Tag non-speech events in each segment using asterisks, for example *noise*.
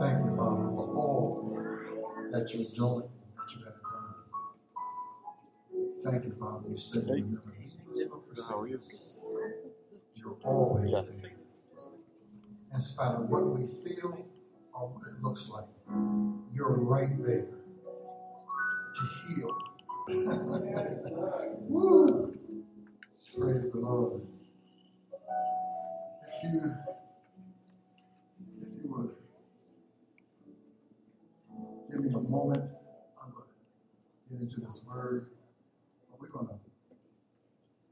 thank you, Father, for all that you're doing and that you have done. Thank you, Father. You said you never leave us nor forsake us. You're always there. In spite of what we feel or what it looks like, you're right there to heal. *laughs* Praise the Lord. If you, if you would give me a moment, I'm going to get into this word. But we're going to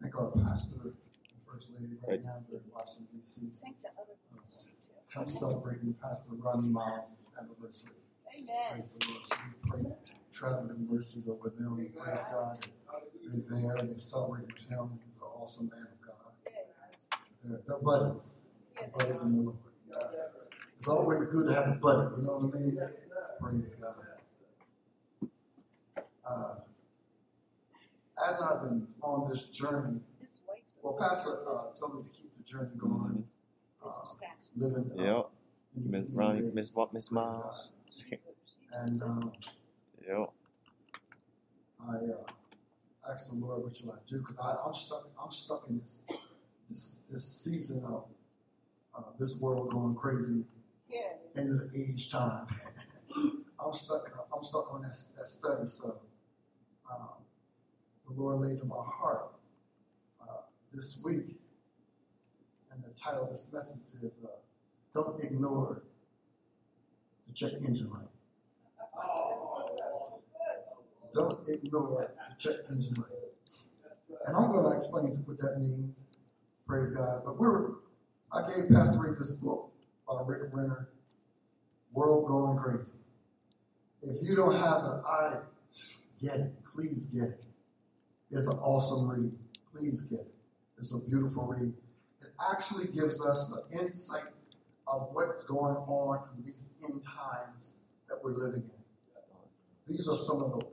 thank our pastor and first lady right now. They're in Washington, D.C. Uh, help celebrating Pastor Ronnie Miles' anniversary. Amen. Praise the Lord. So we pray traveling mercies over them. We praise God. They're there and they celebrate with him. He's an awesome man of God. They're, they're buddies. They're buddies in the Lord. You know? It's always good to have a buddy. You know what I mean? Praise God. Uh, as I've been on this journey, well, Pastor uh, told me to keep the journey going. Uh, living uh, Yep. in these Miss Ronnie, days. Miss what? Miss Miles. *laughs* And um, Yep. I uh, asked the Lord, "What should I do?" Because I'm stuck. I'm stuck in this this this season of uh, this world going crazy, Yeah. end of age time. *laughs* I'm stuck. I'm stuck on that that study. So um, the Lord laid to my heart uh, this week, and the title of this message is uh, "Don't Ignore the Check Engine Light." Don't ignore the check engine light. And I'm going to explain to what that means. Praise God. But we were, I gave Pastor Ray this book by Rick Renner, World Going Crazy. If you don't have it, I get it. Please get it. It's an awesome read. Please get it. It's a beautiful read. It actually gives us an insight of what's going on in these end times that we're living in. These are some of the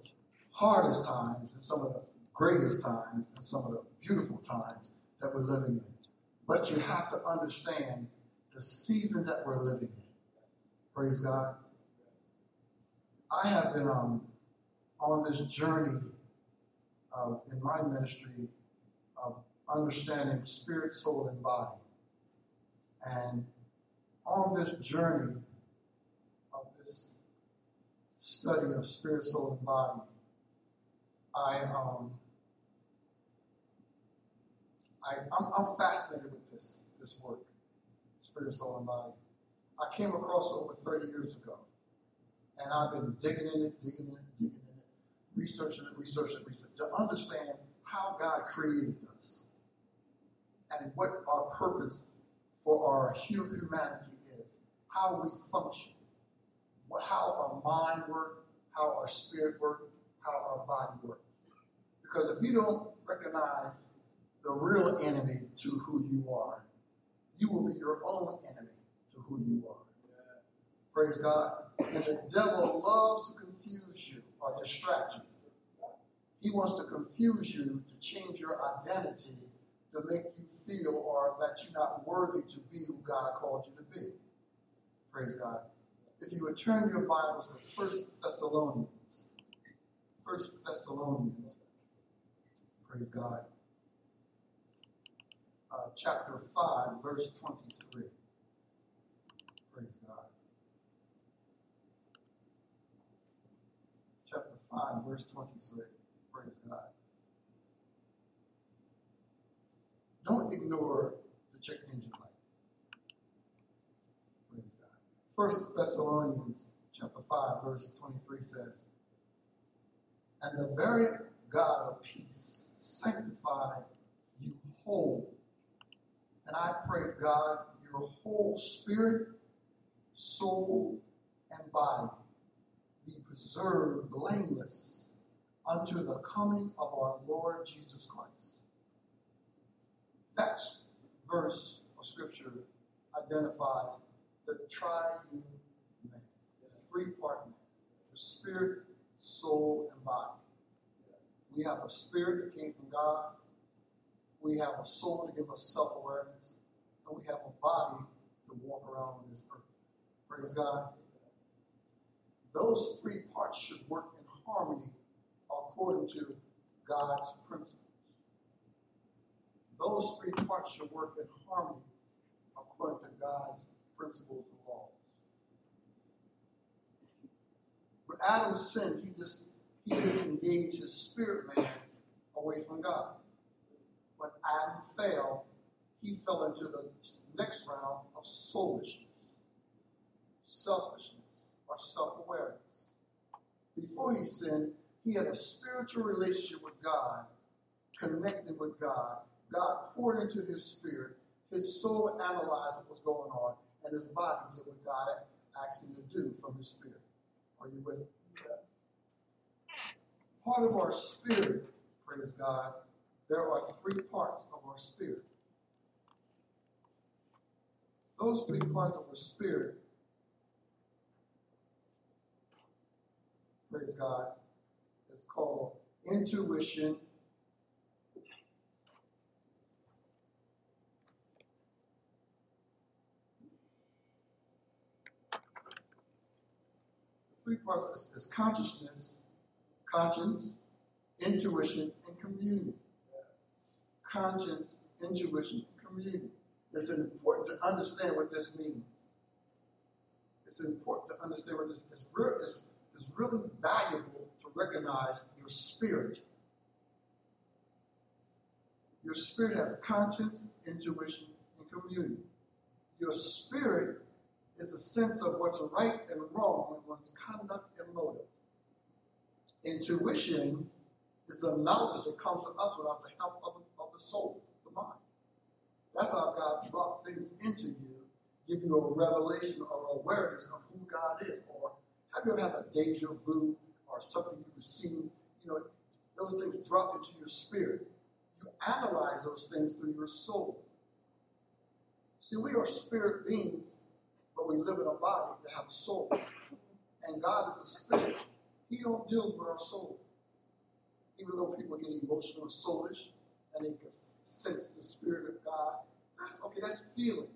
hardest times and some of the greatest times and some of the beautiful times that we're living in. But you have to understand the season that we're living in. Praise God. I have been um, on this journey uh, in my ministry of understanding spirit, soul, and body. And on this journey of this study of spirit, soul, and body, I um I I'm, I'm fascinated with this this work, spirit, soul, and body. I came across it over 30 years ago, and I've been digging in it, digging in it, digging in it, researching it, researching it, researching it, to understand how God created us and what our purpose for our hu- humanity is, how we function, what, how our mind works, how our spirit works, how our body works. Because if you don't recognize the real enemy to who you are, you will be your own enemy to who you are. Praise God. And the devil loves to confuse you or distract you. He wants to confuse you to change your identity to make you feel or that you're not worthy to be who God called you to be. Praise God. If you would turn your Bibles to First Thessalonians. First Thessalonians. Praise God. Chapter 5, verse 23. Praise God. Chapter 5, verse 23. Praise God. Don't ignore the check engine light. Praise God. First Thessalonians chapter 5, verse 23 says, And the very God of peace sanctify you whole. And I pray, God, your whole spirit, soul, and body be preserved blameless unto the coming of our Lord Jesus Christ. That verse of scripture identifies the triune man, the three part man, the spirit, soul, and body. We have a spirit that came from God, we have a soul to give us self awareness, and we have a body to walk around on this earth. Praise God. those three parts should work in harmony according to God's principles. Those three parts should work in harmony according to God's principles and laws. When Adam sinned, he, dis, he disengaged his spirit man away from God. When Adam fell, he fell into the next round of soulishness, selfishness, or self awareness. Before he sinned, he had a spiritual relationship with God, connected with God. God poured into his spirit. His soul analyzed what was going on, and his body did what God asked him to do from his spirit. Are you with me? Part of our spirit, praise God, there are three parts of our spirit. Those three parts of our spirit, praise God, is called intuition, three parts is consciousness, conscience, intuition, and communion. Conscience, intuition, communion. It's important to understand what this means. It's important to understand what this is. It's, it's really valuable to recognize your spirit. Your spirit has conscience, intuition, and communion. Your spirit is a sense of what's right and wrong in one's conduct and motive. Intuition is the knowledge that comes to us without the help of the, soul, the mind. That's how God drops things into you, give you a revelation or awareness of who God is. Or have you ever had a deja vu or something you've seen? You know, those things drop into your spirit. You analyze those things through your soul. See, we are spirit beings but we live in a body that have a soul. And God is a spirit. He don't deal with our soul. Even though people get emotional and soulish and they can sense the spirit of God, that's okay, that's feelings.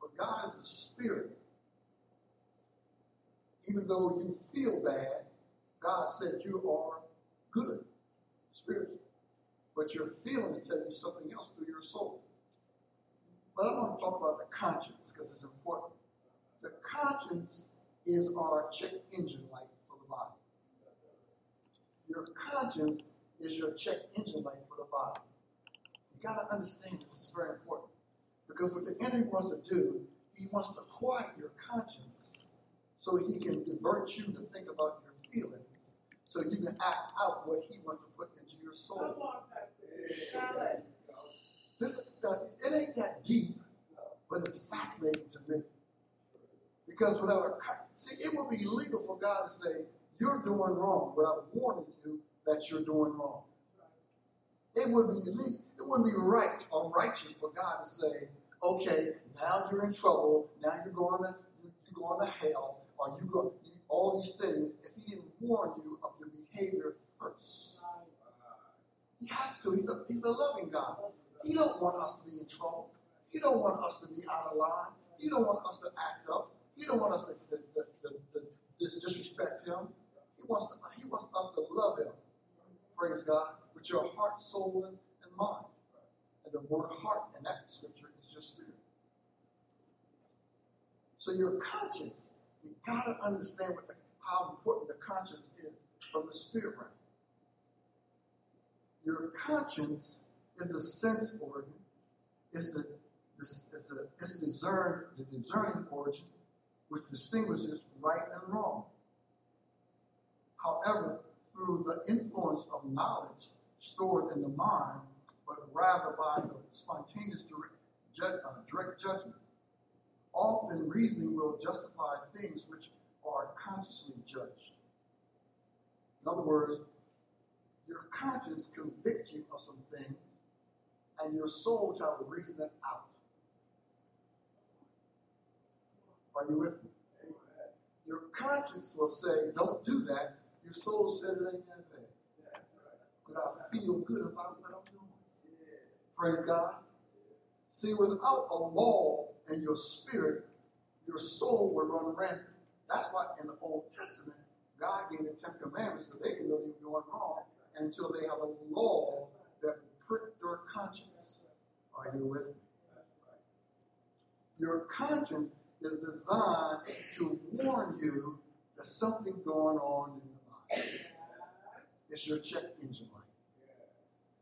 But God is a spirit. Even though you feel bad, God said you are good spiritually. But your feelings tell you something else through your soul. But I want to talk about the conscience because it's important. The conscience is our check engine light for the body. Your conscience is your check engine light for the body. You got to understand this is very important. Because what the enemy wants to do, he wants to quiet your conscience so he can divert you to think about your feelings so you can act out what he wants to put into your soul. This, it ain't that deep, but it's fascinating to me. Because without a see, it would be illegal for God to say, you're doing wrong without warning you that you're doing wrong. It would be illegal. It wouldn't be right or righteous for God to say, okay, now you're in trouble, now you're going to you're going to hell, or you go all these things if he didn't warn you of your behavior first. He has to. He's a, he's a loving God. He don't want us to be in trouble. He don't want us to be out of line. He don't want us to act up. He don't want us to, to, disrespect him. He wants, he wants us to love him. Praise God. With your heart, soul, and, and mind. And the word heart in that scripture is your spirit. So your conscience, you gotta understand what the, how important the conscience is from the spirit realm. Your conscience is a sense organ. It's the it's, it's, a, it's discerned, the discerning origin which distinguishes right and wrong. However, through the influence of knowledge stored in the mind, but rather by the spontaneous direct, ju- uh, direct judgment, often reasoning will justify things which are consciously judged. In other words, your conscience convicts you of some things, and your soul tries to reason it out. Are you with me? Your conscience will say, don't do that. Your soul said it ain't that bad. Because I feel good about what I'm doing. Praise God. See, without a law in your spirit, your soul will run rampant That's why in the Old Testament, God gave the Ten Commandments so they didn't know they were doing wrong until they have a law that pricked their conscience. Are you with me? Your conscience is designed to warn you that something's going on in the body. It's your check engine light.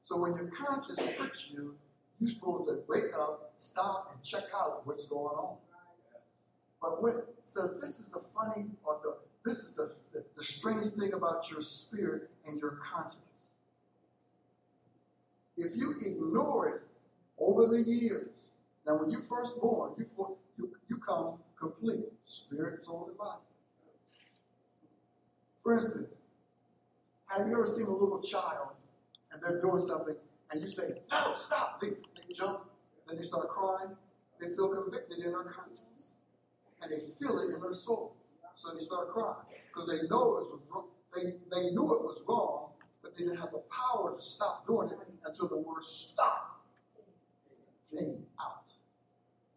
So when your conscience pricks you, you're supposed to wake up, stop, and check out what's going on. But? So this is the funny, or the this is the, the, the strange thing about your spirit and your conscience. If you ignore it over the years, now when you first born, you you, you come complete, spirit, soul, and body. For instance, have you ever seen a little child and they're doing something and you say, no, stop. They, they jump, then they start crying. They feel convicted in their conscience and they feel it in their soul. So they start crying because they know it was wrong. They, they knew it was wrong, but they didn't have the power to stop doing it until the word stop came out.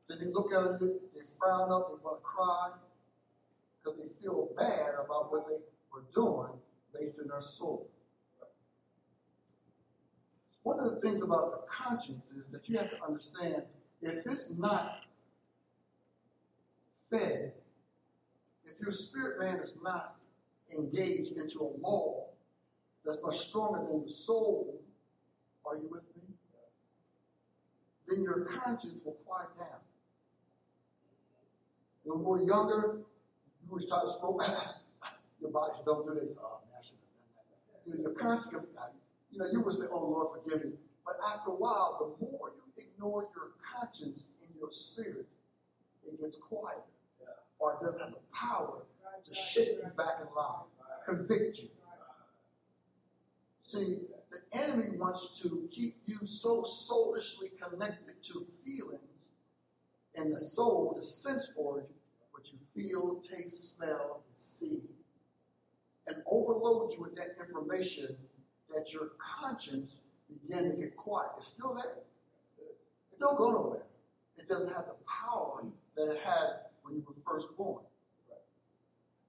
Then they look at it, they frown up, they want to cry because they feel bad about what they were doing based in their soul. One of the things about the conscience is that you have to understand if it's not fed, if your spirit man is not engaged into a law that's much stronger than the soul, are you with me? Then your conscience will quiet down. When we were younger, you would try to smoke. *laughs* your bodies don't do this. Oh, man, I should have done that. Your conscience, you know, you would say, oh, Lord, forgive me. But after a while, the more you ignore your conscience in your spirit, it gets quiet or it doesn't have the power to shake you back in line, convict you. See, the enemy wants to keep you so soulishly connected to feelings and the soul, the sense organ, what you feel, taste, smell, and see, and overload you with that information that your conscience begin to get quiet. It's still there. It don't go nowhere. It doesn't have the power that it had when you were first born.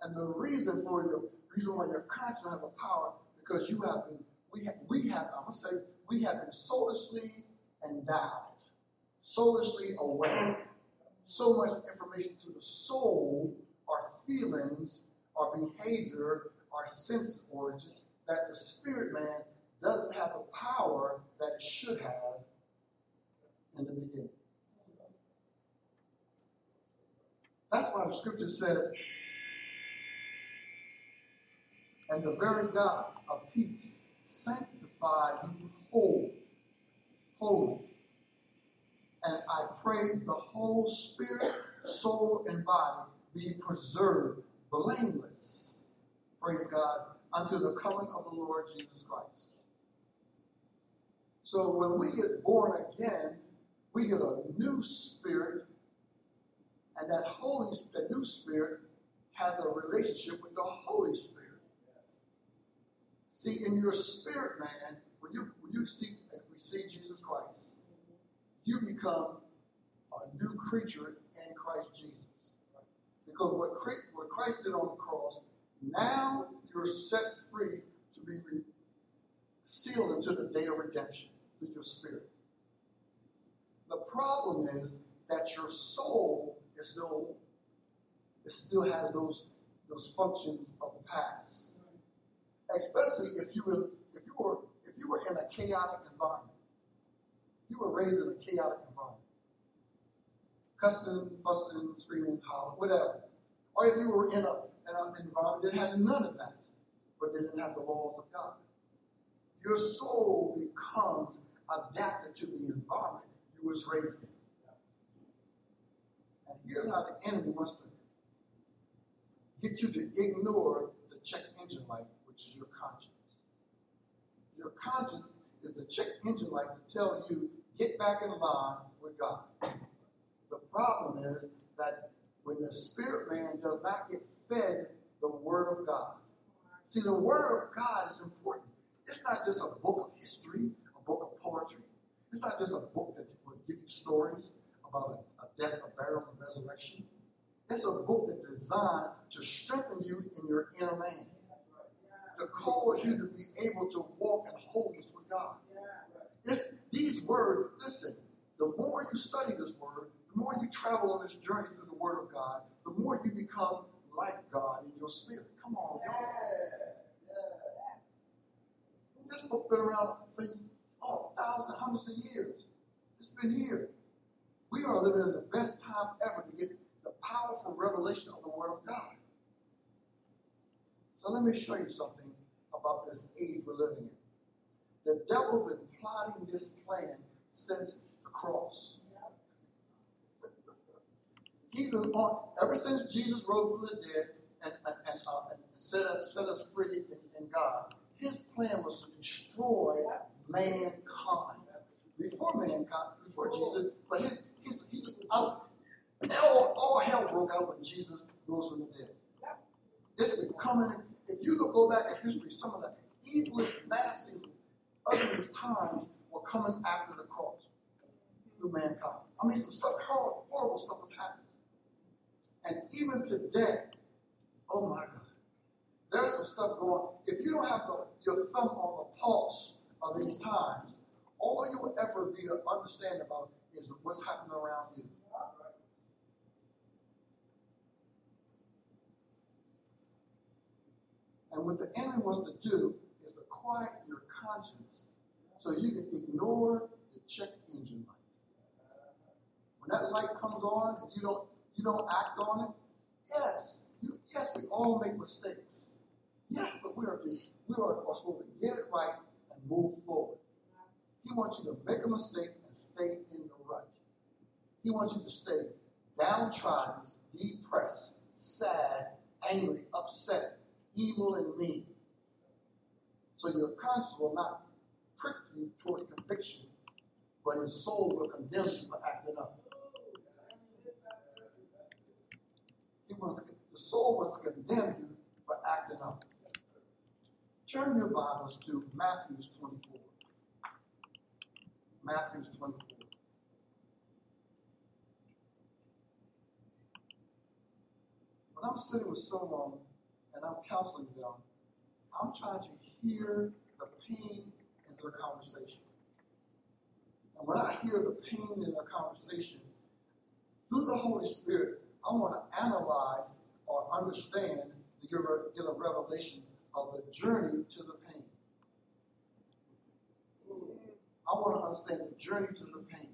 And the reason for the reason why your conscience has the power because you have been we have, we have I'm gonna say we have been soulishly endowed, soullessly aware. So much information to the soul, our feelings, our behavior, our sense origin, that the spirit man doesn't have the power that it should have in the beginning. That's why the scripture says, and the very God of peace sanctify you whole, holy. And I pray the whole spirit, soul, and body be preserved blameless. Praise God unto the coming of the Lord Jesus Christ. So when we get born again, we get a new spirit, and that Holy, that new spirit has a relationship with the Holy Spirit. See, in your spirit, man, when you when you see see Jesus Christ, you become a new creature in Christ Jesus. Because what, what Christ did on the cross, now you're set free to be re- sealed into the day of redemption with your spirit. The problem is that your soul is still it still has those those functions of the past. Especially if you were if you were if you were in a chaotic environment. You were raised in a chaotic environment. Cussing, fussing, screaming, hollering, whatever. Or if you were in a in an environment that had none of that but they didn't have the laws of God. Your soul becomes adapted to the environment you was raised in. And here's how the enemy wants to get you to ignore the check engine light, which is your conscience. Your conscience is the check engine light to tell you, get back in line with God. The problem is that when the spirit man does not get fed the word of God, See, the Word of God is important. It's not just a book of history, a book of poetry. It's not just a book that will give you stories about a, a death, a burial, and resurrection. It's a book that's designed to strengthen you in your inner man, to cause you to be able to walk in wholeness with God. It's, these words, listen, the more you study this word, the more you travel on this journey through the Word of God, the more you become like God in your spirit. Come on, y'all. This book's been around for oh, thousands, hundreds of years. It's been here. We are living in the best time ever to get the powerful revelation of the Word of God. So let me show you something about this age we're living in. The devil's been plotting this plan since the cross. He's on ever since Jesus rose from the dead and, and, uh, and set us set us free in, in God. His plan was to destroy mankind before mankind, before Jesus. But his, his, he, out, all, all hell broke out when Jesus rose from the dead. It's been coming. If you look, go back in history, some of the evilest, nastiest, ugliest times were coming after the cross through mankind. I mean, some stuff, horrible, horrible stuff was happening. And even today, oh my God, there's some stuff going. on. If you don't have the, your thumb on the pulse of these times, all you will ever be to understand about is what's happening around you. And what the enemy wants to do is to quiet your conscience so you can ignore the check engine light. When that light comes on and you don't you don't act on it, yes, you, yes, we all make mistakes. Yes, but we are to, we are supposed to get it right and move forward. He wants you to make a mistake and stay in the rut. He wants you to stay downtrodden, depressed, sad, angry, upset, evil, and mean. So your conscience will not prick you toward conviction, but his soul will condemn you for acting up. To, the soul to condemn you for acting up. Turn your Bibles to Matthew 24. Matthew 24. When I'm sitting with someone and I'm counseling them, I'm trying to hear the pain in their conversation. And when I hear the pain in their conversation, through the Holy Spirit, I want to analyze or understand to get a, get a revelation of the journey to the pain. I want to understand the journey to the pain.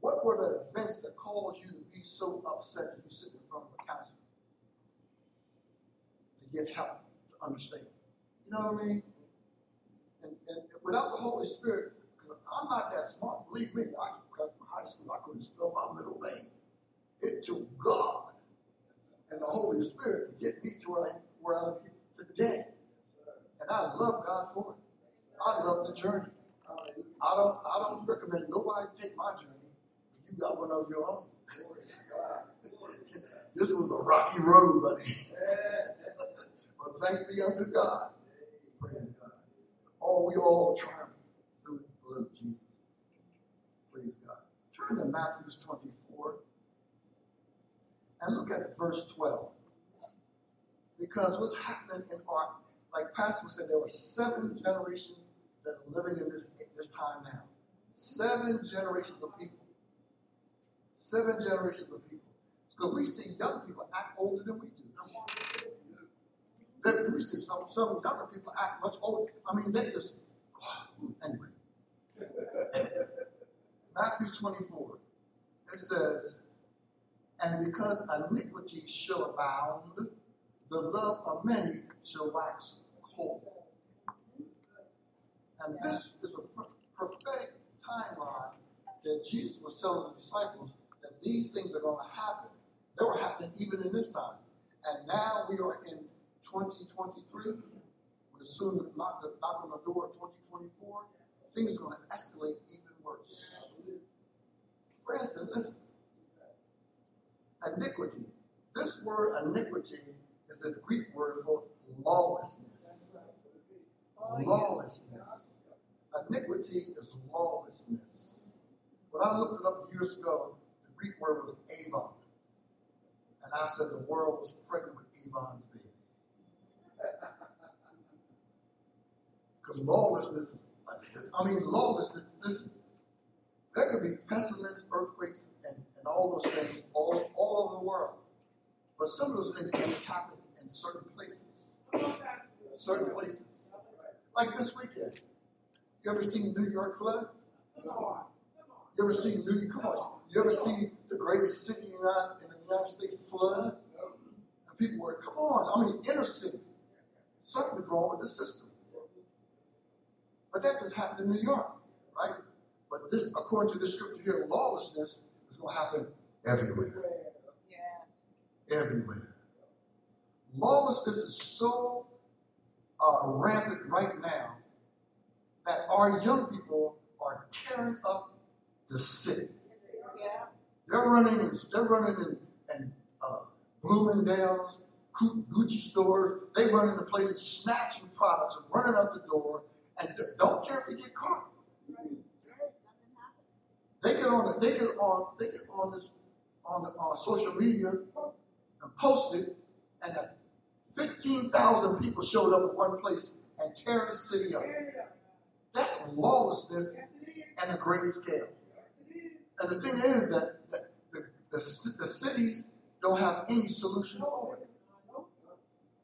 What were the events that caused you to be so upset that you sit in front of a counselor to get help to understand? You know what I mean? And, and without the Holy Spirit, because I'm not that smart, believe me, I, from high school, I couldn't spell my middle name. It took God and the Holy Spirit to get me to where, I, where I'm today. And I love God for it. I love the journey. I don't I don't recommend nobody take my journey. You got one of your own. *laughs* this was a rocky road, buddy. *laughs* but thanks be unto God. Praise God. Oh, we all triumph through the blood of Jesus. Praise God. Turn to Matthew 24 and look at verse 12. Because what's happening in our, like Pastor said, there were seven generations that are living in this, this time now. Seven generations of people. Seven generations of people. So we see young people act older than we do. Then we see some, some younger people act much older. I mean, they just, anyway. *laughs* Matthew 24, it says, and because iniquity shall abound, the love of many shall wax cold. And this is a prophetic timeline that Jesus was telling the disciples that these things are going to happen. They were happening even in this time. And now we are in 2023. We're soon knock, knock on the door of 2024. Things are going to escalate even worse. For instance, listen iniquity. This word iniquity is the Greek word for lawlessness. Lawlessness. Iniquity is lawlessness. When I looked it up years ago, the Greek word was avon. And I said the world was pregnant with Yvonne's baby. *laughs* Because lawlessness is, is, I mean, lawlessness, listen, there could be pestilence, earthquakes, and, and all those things all, all over the world. But some of those things only happen in certain places. Certain places. Like this weekend. You ever seen New York flood? You ever seen New York? Come on. You ever see the greatest city in the United States flood? And people were, come on. I mean, inner city. Something's wrong with the system. But that just happened in New York, right? But this, according to the scripture here, lawlessness is going to happen everywhere. Yeah. Everywhere. Lawlessness is so uh, rampant right now that our young people are tearing up the city. Yeah. They're running in, they're running in, in uh, Bloomingdale's, Gucci stores. They run into places snatching products and running up the door and don't care if they get caught. They get on they get on they get on this on the, on social media and post it, and 15,000 people showed up at one place and tear the city up. That's lawlessness and a great scale. And the thing is that, that the, the, the cities don't have any solution for it.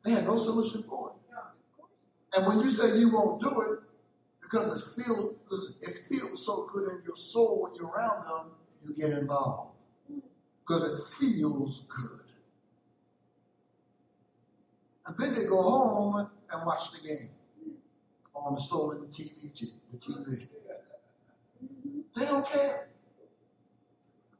They have no solution for it. And when you say you won't do it, because it feels, it feels so good in your soul when you're around them, you get involved. Because it feels good. And then they go home and watch the game on the stolen TV, the TV. They don't care.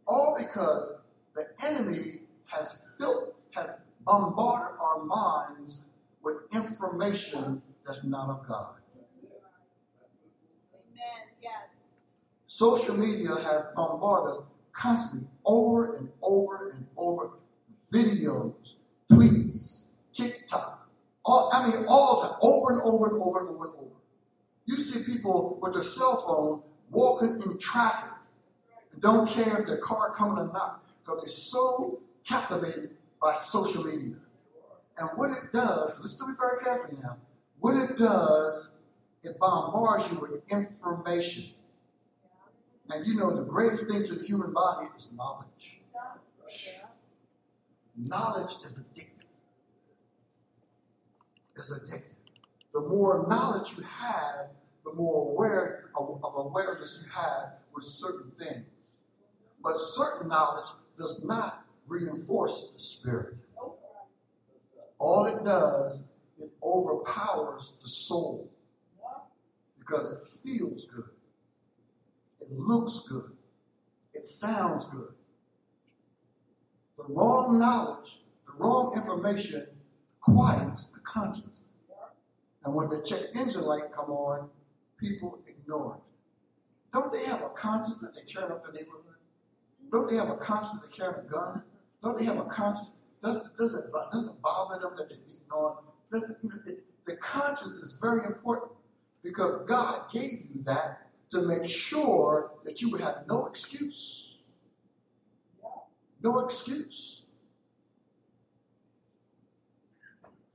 All because the enemy has filled, has bombarded our minds with information that's not of God. Amen. Yes. Social media has bombarded us constantly over and over and over videos, tweets, TikTok. All, I mean, all the over and over and over and over and over. You see people with their cell phone walking in traffic don't care if their car coming or not because they're so captivated by social media. And what it does, listen to me very carefully now, what it does, it bombards you with information. And you know the greatest thing to the human body is knowledge. Knowledge is addictive. It's addictive. The more knowledge you have, the more aware of, of awareness you have with certain things. But certain knowledge does not reinforce the spirit. All it does, it overpowers the soul because it feels good, it looks good, it sounds good. The wrong knowledge, the wrong information quiets the conscience. And when the check engine light come on, people ignore it. Don't they have a conscience that they turn up the neighborhood? Don't they have a conscience that they carry a gun? Don't they have a conscience? Does, does it, doesn't it bother them that they're beating on? Does it, you know, it, the conscience is very important because God gave you that to make sure that you would have no excuse. No excuse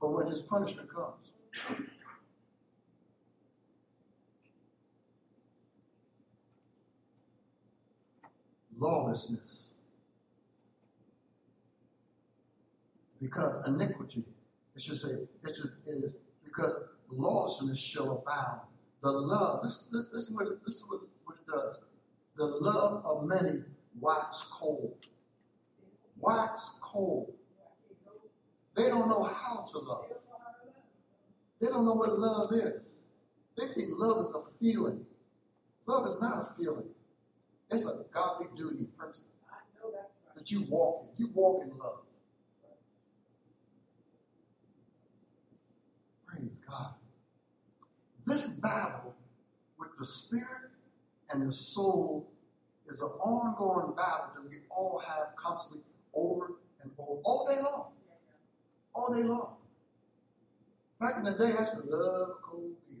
for when his punishment comes. Lawlessness. Because iniquity, it should say, it, should, it is because lawlessness shall abound. The love, this, this, this, is, what this is what, what it does. The love of many wax cold. Wax cold. They don't know how to love. They don't know what love is. They think love is a feeling. Love is not a feeling. It's a godly duty principle that you walk in. You walk in love. Praise God. This battle with the spirit and the soul is an ongoing battle that we all have constantly over and over all day long all day long. Back in the day, I used to love a cold beer.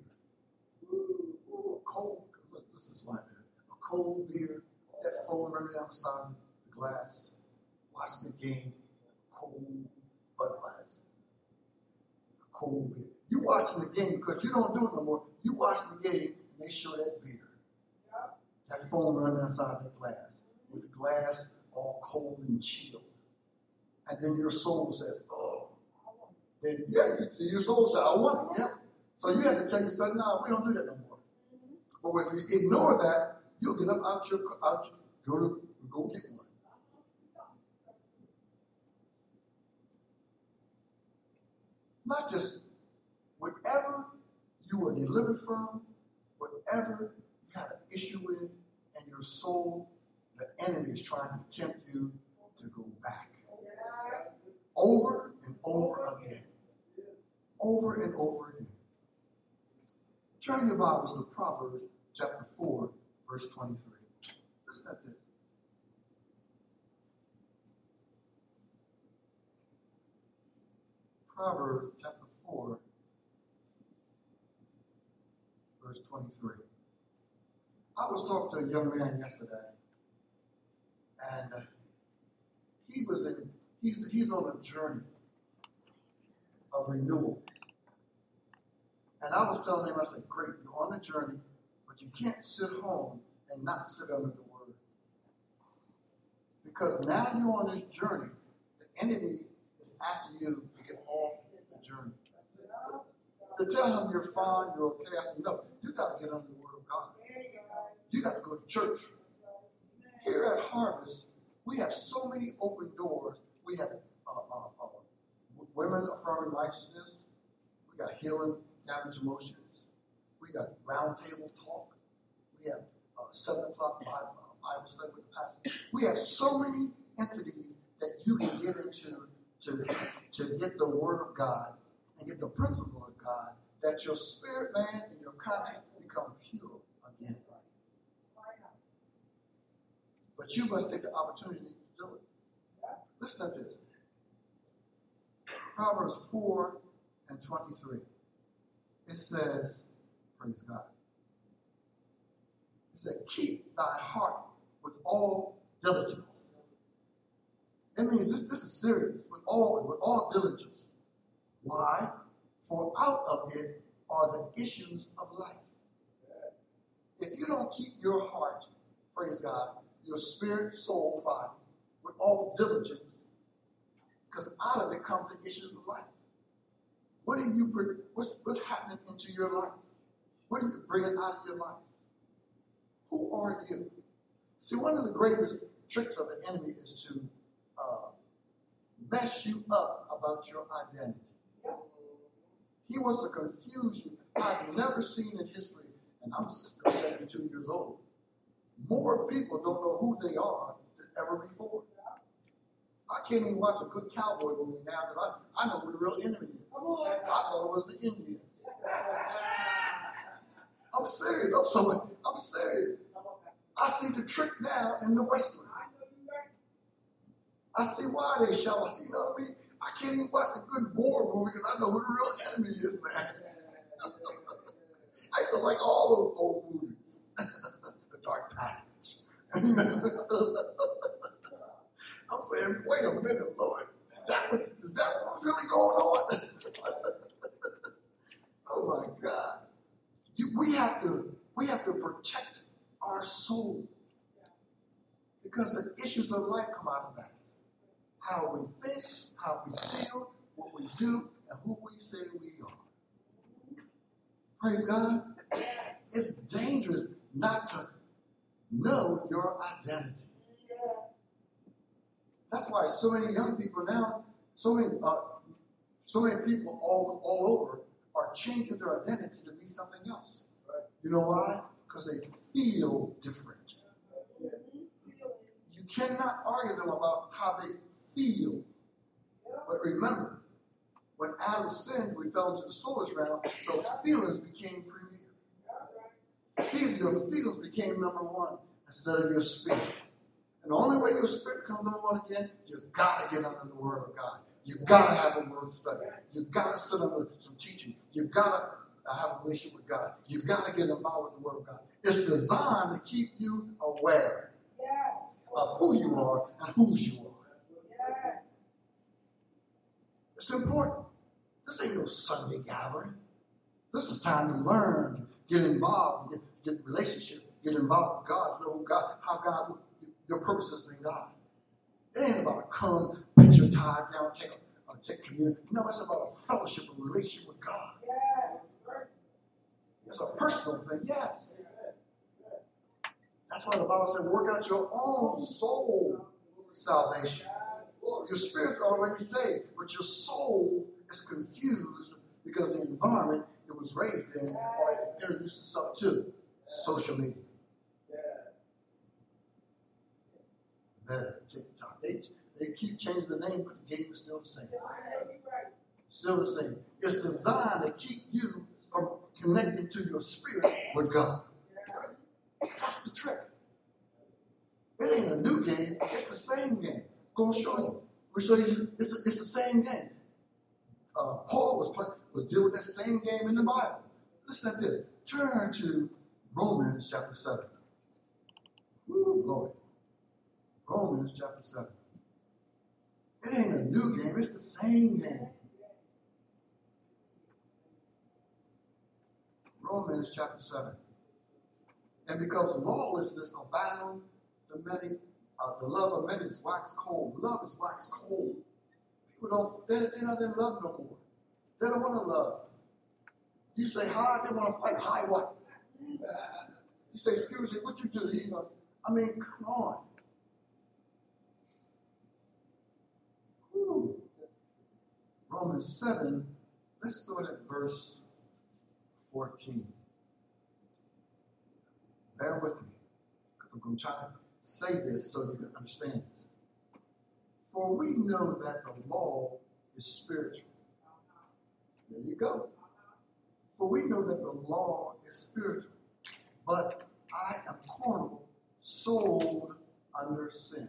Ooh, ooh a cold, this is like that. A cold beer, that foam down the side of the glass, watching the game, cold Budweiser, a cold beer. You watching the game because you don't do it no more. You watching the game and they show that beer, that foam running inside that glass, with the glass all cold and chilled, and then your soul says, "Oh." Then yeah, you, your soul says, "I want it." Yeah. So you have to tell yourself, "No, we don't do that no more." Mm-hmm. But if you ignore that, you'll get up out your out go to go get one. Not just whatever you were delivered from, whatever you had an issue with, and your soul, the enemy is trying to tempt you to go back. Over and over again. Over and over again. Turn your Bibles to Proverbs chapter 4, verse 23. Listen at this. Proverbs chapter 4, verse 23. I was talking to a young man yesterday, and he was in, he's, he's on a journey of renewal. And I was telling him, I said, Great, you're on a journey, but you can't sit home and not sit under the word. Because now you're on this journey, the enemy is after you to get off the journey. To tell him you're fine, you're okay, I said, no, you got to get under the Word of God. You got to go to church. Here at Harvest, we have so many open doors. We have uh, uh, uh, women affirming righteousness. We got healing damaged emotions. We got roundtable talk. We have uh, seven o'clock Bible, uh, Bible study with the pastor. We have so many entities that you can get into to, to get the Word of God and get the principle of God, that your spirit man and your conscience become pure again. But you must take the opportunity to do it. Listen to this. Proverbs 4 and 23. It says, praise God. It said, keep thy heart with all diligence that means this, this is serious with all with all diligence. Why? For out of it are the issues of life. If you don't keep your heart, praise God, your spirit, soul, body, with all diligence, because out of it comes the issues of life. What are you what's, what's happening into your life? What are you bringing out of your life? Who are you? See, one of the greatest tricks of the enemy is to uh, mess you up about your identity. He wants to confuse you. I've never seen in history, and I'm 72 years old, more people don't know who they are than ever before. I can't even watch a good cowboy movie now because I, I know who the real enemy is. I thought it was the Indians. I'm serious. I'm so I'm serious. I see the trick now in the Western. I see why they shout. You know what I mean? I can't even watch a good war movie because I know who the real enemy is, man. I used to like all those old movies. the Dark Passage. I'm saying, wait a minute, Lord. That was, is that what's really going on? oh my God. You, we have to we have to protect our soul because the issues of life come out of that how we think, how we feel, what we do, and who we say we are. Praise God. It's dangerous not to know your identity. That's why so many young people now, so many, uh, so many people all, all over are changing their identity to be something else. You know why? Because they feel different. You cannot argue them about how they feel. But remember, when Adam sinned, we fell into the soulless realm, so feelings became premier. Feel, your feelings became number one instead of your spirit. And the only way your spirit becomes number one again, you gotta get under the word of God. You gotta have a word study. You gotta sit under some teaching. You gotta have a relationship with God. You gotta get involved with the word of God. It's designed to keep you aware of who you are and whose you are. It's important. This ain't no Sunday gathering. This is time to learn, get involved, get, get relationship, get involved with God, know God, how God, your purposes in God. It ain't about a come, put your tie down, take a, uh, take communion. No, it's about a fellowship, a relationship with God. It's a personal thing, yes. That's why the Bible said, work out your own soul salvation. Your spirit's already saved, but your soul is confused because the environment it was raised in or it introduced itself to social media. TikTok. They, they keep changing the name, but the game is still the same. Still the same. It's designed to keep you from connecting to your spirit with God. That's the trick. It ain't a new game, it's the same game. Go show you. We'll show you it's, a, it's the same game. Uh, Paul was play, was dealing with that same game in the Bible. Listen at this. Turn to Romans chapter 7. Woo, Lord. Romans chapter 7. It ain't a new game, it's the same game. Romans chapter 7. And because lawlessness abound, the many, uh, the love of many is wax cold. Love is wax cold. People don't, they, they're not in love no more. They don't want to love. You say hi, they want to fight. Hi, what? You say, excuse me, what you do? You know, I mean, come on. Whew. Romans 7, let's go at verse 14. Bear with me, because I'm going to try to say this so you can understand this. For we know that the law is spiritual. There you go. For we know that the law is spiritual, but I am carnal, sold under sin.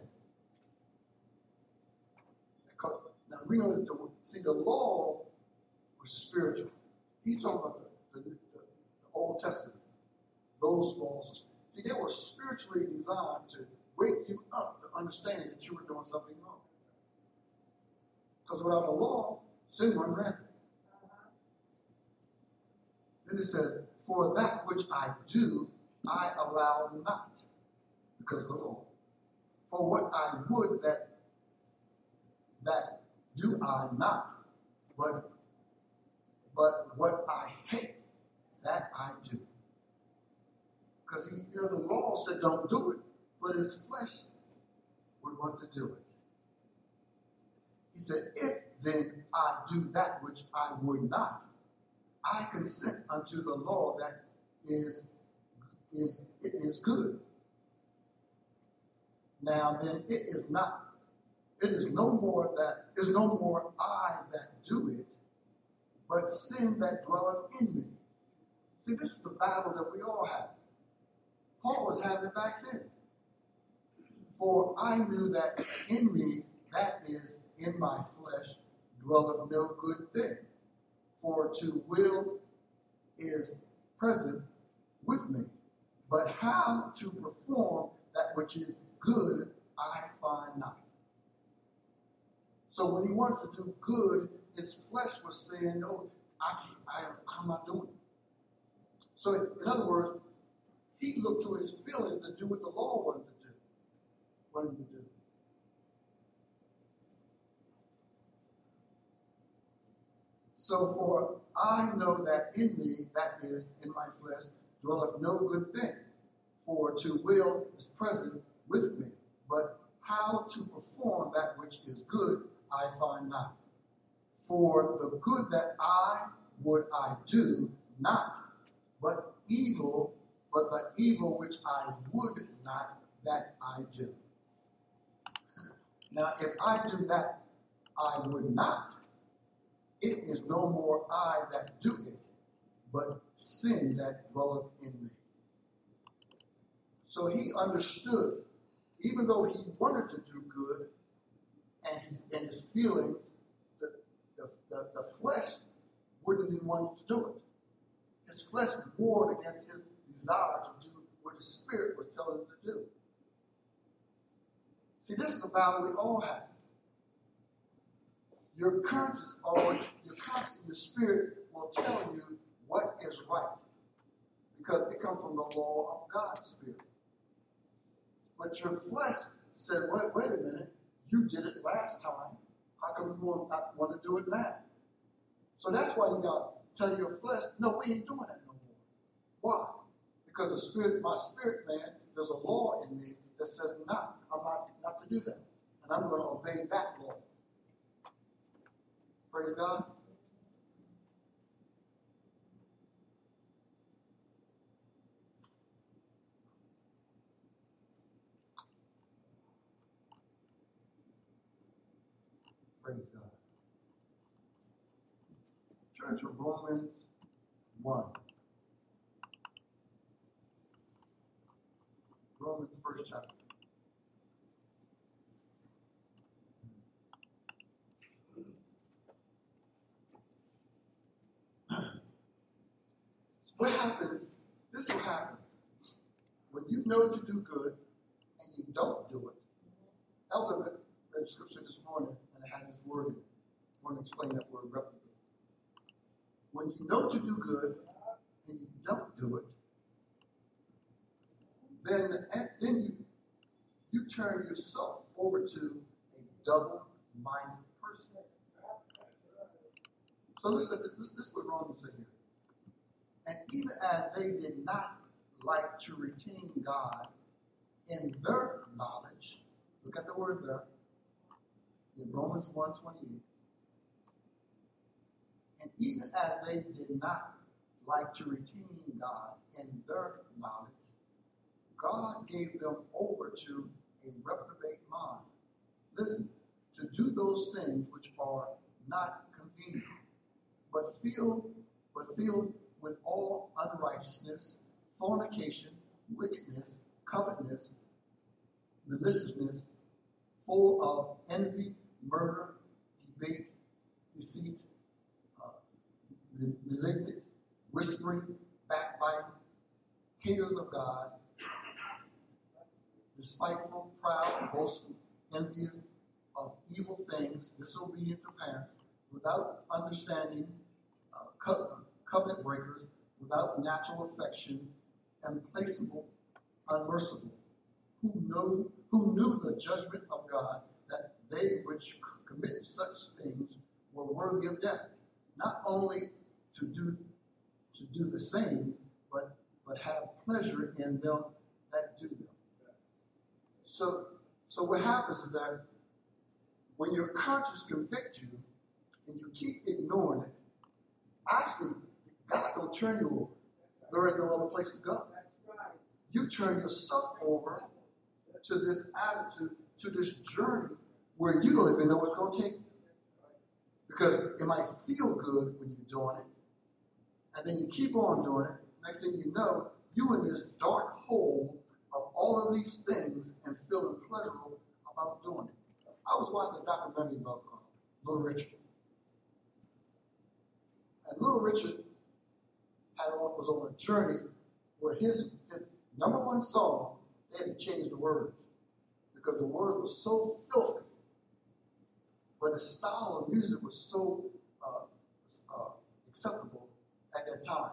Now we know that the see the law was spiritual. He's talking about the, the, the, the Old Testament. Those laws See, they were spiritually designed to wake you up to understand that you were doing something wrong. Because without the law, sin runs rampant. Then it says, For that which I do, I allow not, because of the law. For what I would that that do I not, but but what I hate, that I do. Because you know, the law said don't do it, but his flesh would want to do it. He said, If then I do that which I would not, I consent unto the law that is is it is good. Now then it is not, it is no more that is no more I that do it, but sin that dwelleth in me. See, this is the battle that we all have. Paul was having back then. For I knew that in me, that is, in my flesh, dwelleth no good thing. For to will is present with me. But how to perform that which is good, I find not. So when he wanted to do good, his flesh was saying, No, I can't, I, I'm not doing it. So, in other words, he looked to his feelings to do what the law wanted to do. Wanted to do. So for I know that in me, that is, in my flesh, dwelleth no good thing. For to will is present with me, but how to perform that which is good, I find not. For the good that I would I do not, but evil but the evil which I would not, that I do. Now, if I do that I would not, it is no more I that do it, but sin that dwelleth in me. So he understood, even though he wanted to do good, and, he, and his feelings, the, the, the, the flesh wouldn't even want to do it. His flesh warred against his desire to do what the Spirit was telling him to do. See, this is the battle we all have. your conscience always, your conscience, your spirit will tell you what is right. Because it comes from the law of God's spirit. But your flesh said, wait, wait a minute, you did it last time. How come you want, not want to do it now? So that's why you got to tell your flesh, no, we ain't doing that no more. Why? Because the spirit, my spirit man, there's a law in me that says not, I'm not, not to do that. And I'm going to obey that law. Praise God. Praise God. Turn to Romans 1. Romans, first chapter. what happens? This will happen when you know to do good and you don't do it. Elder read scripture this morning had this word in it. I want to explain that word reprobate. When you know to do good and you don't do it, then, then you, you turn yourself over to a double-minded person. So listen, this is what Romans say here. And even as they did not like to retain God in their knowledge, look at the word there, in Romans 1.28, and even as they did not like to retain God in their knowledge, God gave them over to a reprobate mind. Listen, to do those things which are not convenient, but filled, but filled with all unrighteousness, fornication, wickedness, covetousness, maliciousness, full of envy, murder, debate, deceit, uh, malignant, whispering, backbiting, haters of God, despiteful, proud, boastful, envious of evil things, disobedient to parents, without understanding, uh, co- covenant breakers, without natural affection, implacable, unmerciful, who know who knew the judgment of God they which commit such things were worthy of death, not only to do to do the same, but but have pleasure in them that do them. So, so what happens is that when your conscience convicts you and you keep ignoring it, actually, God don't turn you over. There is no other place to go. You turn yourself over to this attitude, to this journey where you don't even know what's going to take you. Because it might feel good when you're doing it, and then you keep on doing it. Next thing you know, you're in this dark hole of all of these things and feeling pleasurable about doing it. I was watching a documentary about uh, Little Richard. And Little Richard had on, was on a journey where his, his number one song, they had to change the words because the words were so filthy. But the style of music was so uh, uh, acceptable at that time.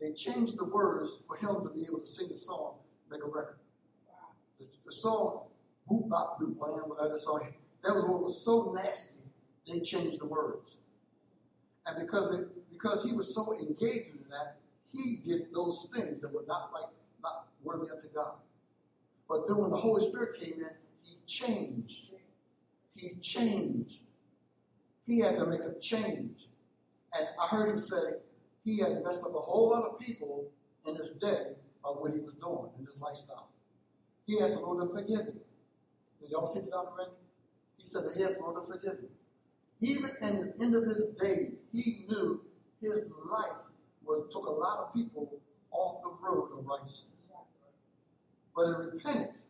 They changed the words for him to be able to sing the song make a record. The, the song, Boop Bop Boop Blam, whatever song, that was what was so nasty, they changed the words. And because they, because he was so engaged in that, he did those things that were not like not worthy unto God. But then when the Holy Spirit came in, he changed. He changed. He had to make a change. And I heard him say he had messed up a whole lot of people in his day by what he was doing in his lifestyle. He had to Lord to forgive him. Did y'all see the documentary? He said that he had to Lord to forgive him. Even in the end of his days, he knew his life was took a lot of people off the road of righteousness. But in repentance,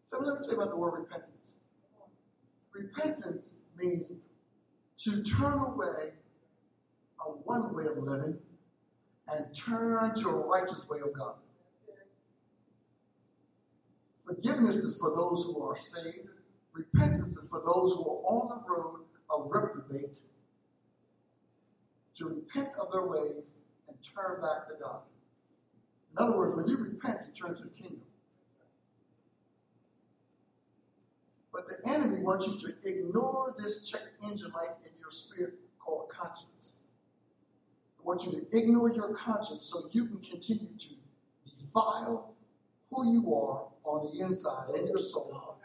so let me tell you about the word repentance. Repentance means to turn away a one way of living and turn to a righteous way of God. Forgiveness is for those who are saved. Repentance is for those who are on the road of reprobate to repent of their ways and turn back to God. In other words, when you repent, you turn to the kingdom. But the enemy wants you to ignore this check engine light in your spirit called conscience. I want you to ignore your conscience so you can continue to defile who you are on the inside in your soul.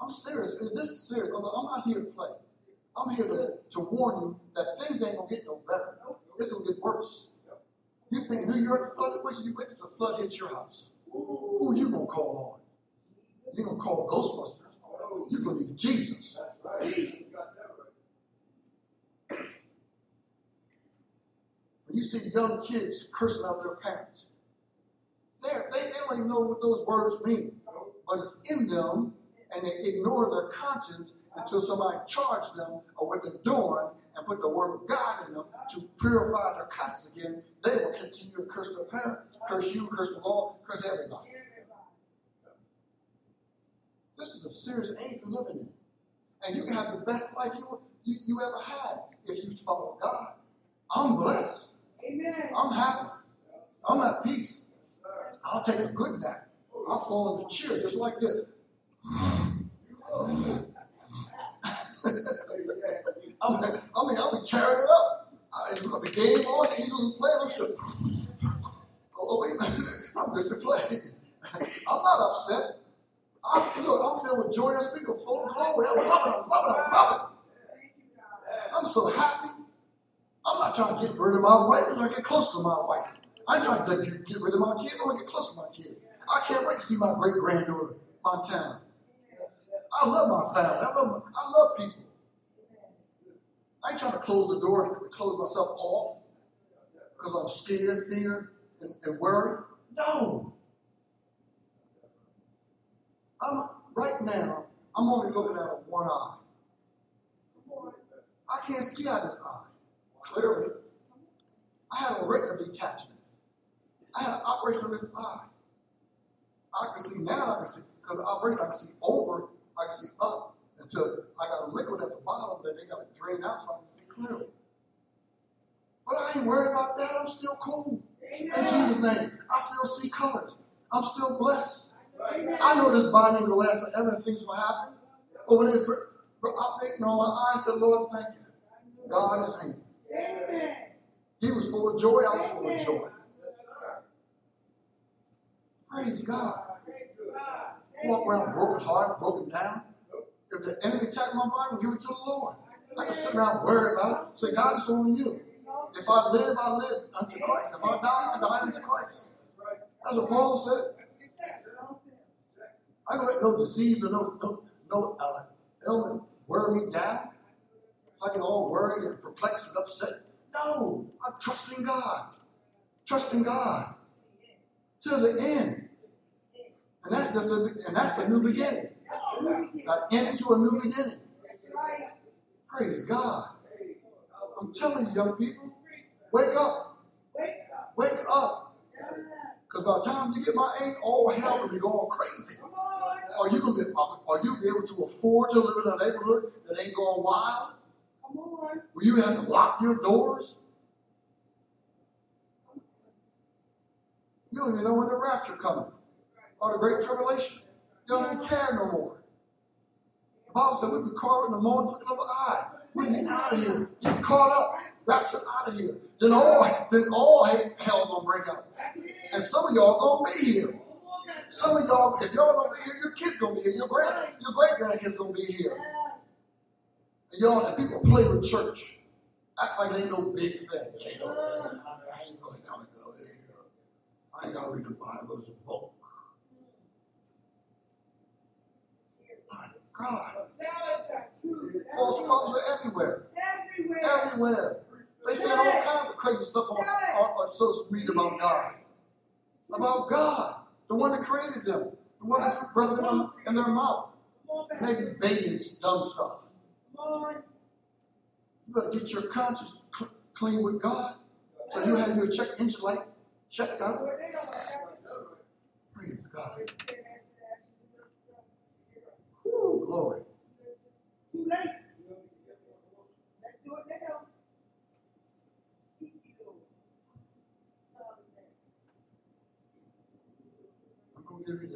I'm serious. This is serious. I'm not here to play. I'm here to, to warn you that things ain't gonna get no better. It's gonna get worse. You think New York flooded? Till you wait till the flood hits your house. Who you gonna call on? You gonna call Ghostbusters? You're going to need Jesus. When you see young kids cursing out their parents, they, they don't even know what those words mean, but it's in them, and they ignore their conscience until somebody charges them of what they're doing and put the word of God in them to purify their conscience again. They will continue to curse their parents, curse you, curse the law, curse everybody. This is a serious age we're living in. And you can have the best life you, you, you ever had if you follow God. I'm blessed. Amen. I'm happy. I'm at peace. I'll take a good nap. I'll fall into cheer just like this. I mean, I mean, I'll be carrying it up. I, the game on, the Eagles is playing. I'm sure. Oh, wait. *laughs* I'm just a play. I'm not upset. I'm, look, I'm filled with joy and speak of full glory. I'm loving it, I'm loving it, I'm loving it. I'm so happy. I'm not trying to get rid of my wife. I'm trying to get close to my wife. I'm trying to get, get rid of my kids. I want to get close to my kids. I can't wait to see my great granddaughter, Montana. I love my family. I love, I love people. I ain't trying to close the door and close myself off because I'm scared, feared, and, and worried. No. I'm right now, I'm only looking at one eye. I can't see out of this eye. Clearly. I had a retina detachment. I had an operation on this eye. I can see now, I can see, because the operation, I can see over, I can see up until I got a liquid at the bottom that they got to drain out so I can see clearly. But I ain't worried about that. I'm still cool. Amen. In Jesus' name, I still see colors. I'm still blessed. I know this body will last forever and things will happen. But when it's operating on my eyes, I said, Lord, thank you. God is here. He was full of joy, I was full of joy. Praise God. Walk around broken heart, broken down. If the enemy attack my body, give it to the Lord. I can sit around worry about it. Say, God is on you. If I live, I live unto Christ. If I die, I die unto Christ. That's what Paul said. I don't let no disease or no, no, no uh, ailment worry me down. If I get all worried and perplexed and upset. No, I'm trusting God. Trusting God to the end. And that's just the, and that's the new beginning. An end to a new beginning. Praise God. I'm telling you, young people, wake up. Wake up. Because by the time you get my age, all hell will be going crazy. Are you gonna be, are you be able to afford to live in a neighborhood that ain't going wild? Come on. Will you have to lock your doors? You don't even know when the rapture coming or the great tribulation. You don't even care no more. The Bible said we'd be caught in the moment looking of an eye. We'd be out of here. Get caught up. Rapture out of here. Then all then all hell gonna break out. And some of y'all gonna be here. Some of y'all, if y'all don't be here, your kids gonna be here. Your grand, your great grandkids gonna be here. And y'all, and people play with church, act like they no big thing. They no, I ain't really gotta go there. I ain't gotta read the Bible as a book. My God. False prophets are everywhere. Everywhere. Everywhere. They say all kinds of crazy stuff on, on, on social media about God. About God. The one that created them. The one that put breath in, them, in their mouth. Maybe babies dumb stuff. You better get your conscience cl- clean with God. So you have your check engine light checked out. Praise God. Whew, glory. give you this. I'm going to stop. I'm going to stop.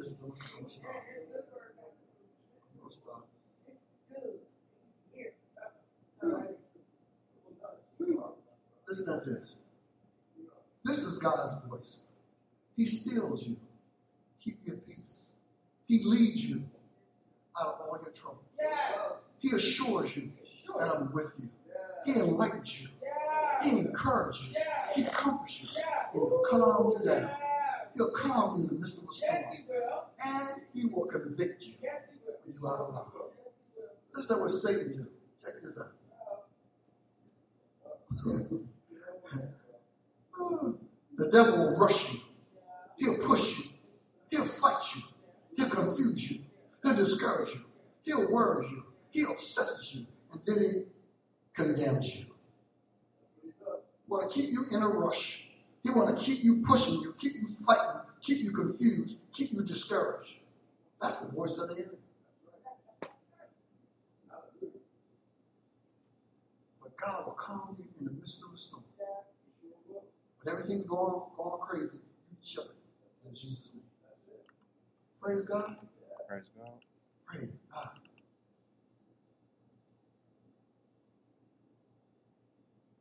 Listen to this. This is God's voice. He steals you. Keep your peace. He leads you out of all your trouble. He assures you that I'm with you. He enlightens you. He encourages you. He comforts you. He'll calm you down. He'll calm you in the midst of the storm. And he will convict you when you're out of line. Listen to what Satan do. Check this out. *laughs* the devil will rush you. He'll push you. He'll fight you. He'll confuse you. He'll discourage you. He'll worry you. He obsesses you. And then he condemns you. Want to keep you in a rush. He want to keep you pushing you, keep you fighting, keep you confused, keep you discouraged. That's the voice of the enemy. But God will calm you in the midst of the storm. When everything's going, going crazy, you chill it in Jesus' name. Praise God. Praise God. Praise God.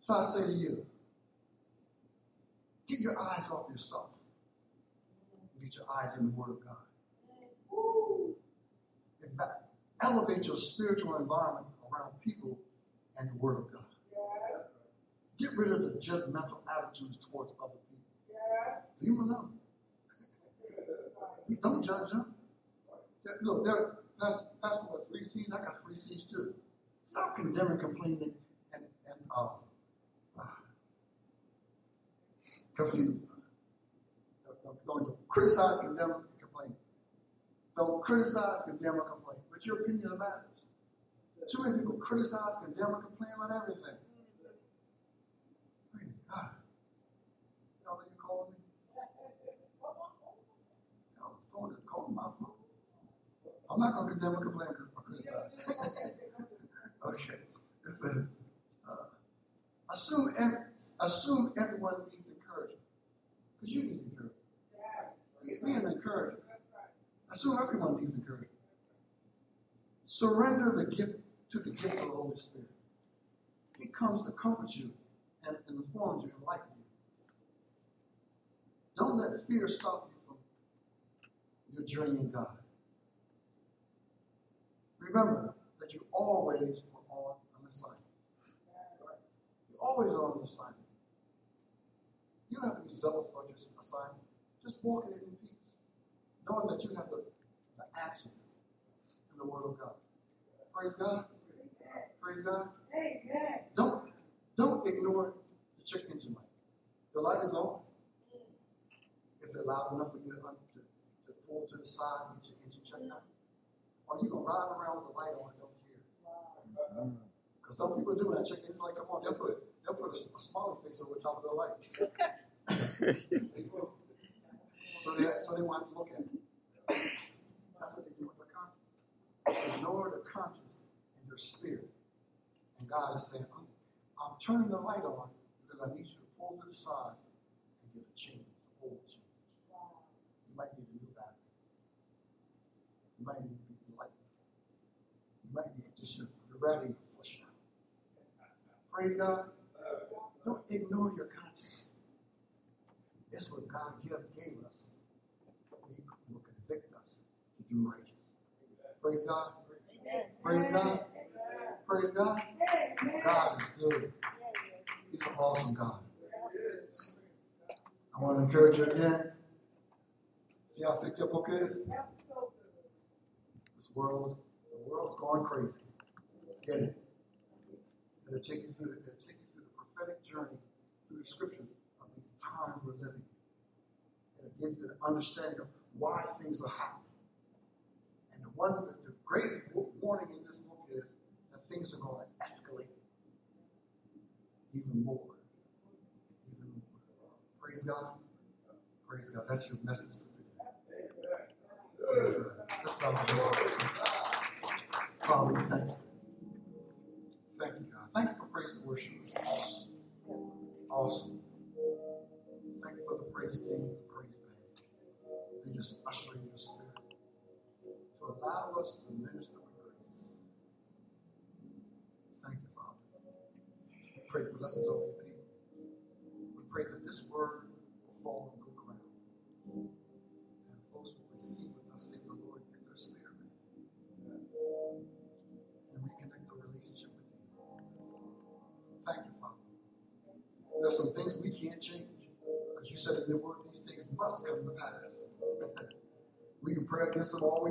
So I say to you, get your eyes off yourself. Get your eyes in the Word of God. In fact, elevate your spiritual environment around people and the Word of God. Get rid of the judgmental attitudes towards other people. Leave them alone. Don't judge them. Look, there, that's, that's what three C's. I got three C's too. Stop condemning, complaining, and, and uh, uh, confused. Don't, don't, criticize, condemn, and complain. Don't criticize, condemn, or complain. But your opinion matters. Too many people criticize, condemn, and complain about everything. Praise God. Y'all are you calling me? Y'all phone is calling my phone. I'm not going to condemn or complain or criticize. *laughs* okay. It says, uh, assume, assume everyone needs encouragement. Because you need encouragement. Be, be an encourager. I assume everyone needs encouragement. Surrender the gift to the gift of the Holy Spirit. He comes to comfort you and inform you, and enlighten you. Don't let fear stop you from your journey in God. Remember that you always are on an assignment. You're always on an assignment. You don't have to be zealous about your assignment. Just walk in it in peace, knowing that you have the, the answer in the Word of God. Praise God. Praise God. Amen. Don't don't ignore the check engine light. The light is on. Is it loud enough for you to, to, to pull to the side and get your engine checked out? Or you gonna ride around with the light on and don't care? Mm. Because some people do when I check engine light, come on, they'll put they'll put a, a smiley face over top of the light. *laughs* so they so they want to look at it. That's what they do with their conscience. Ignore the conscience in their spirit. And God is saying, I'm, I'm turning the light on because I need you to pull to the side and get a change, a oil change. You might need a new battery. You might need to be enlightened. You might need just your, your radiator flush out. Praise God. Don't ignore your conscience. It's what God gave, gave us. He will convict us to do righteous. Praise God. Praise God. Praise God. God is good. He's an awesome God. I want to encourage you again. See how thick your book is? This world, the world's going crazy. Get it. You through the, prophetic journey through the scriptures of these times we're living in. It'll give you an understanding of why things are happening. And the one, the, the greatest warning in this book is that things are going to escalate even more. Even more. Praise God. Praise God. That's your message for today. Praise God. Let's. Father, we thank you. Thank you, God. Thank you for praise and worship. It's awesome. Awesome. Thank you for the praise team, the praise band. They just ushering your spirit to allow us to minister with grace. Thank you, Father. We pray blessings over your people. We pray that this word will fall There's some things we can't change. Because you said in your word, these things must come to pass. *laughs* we can pray against them all we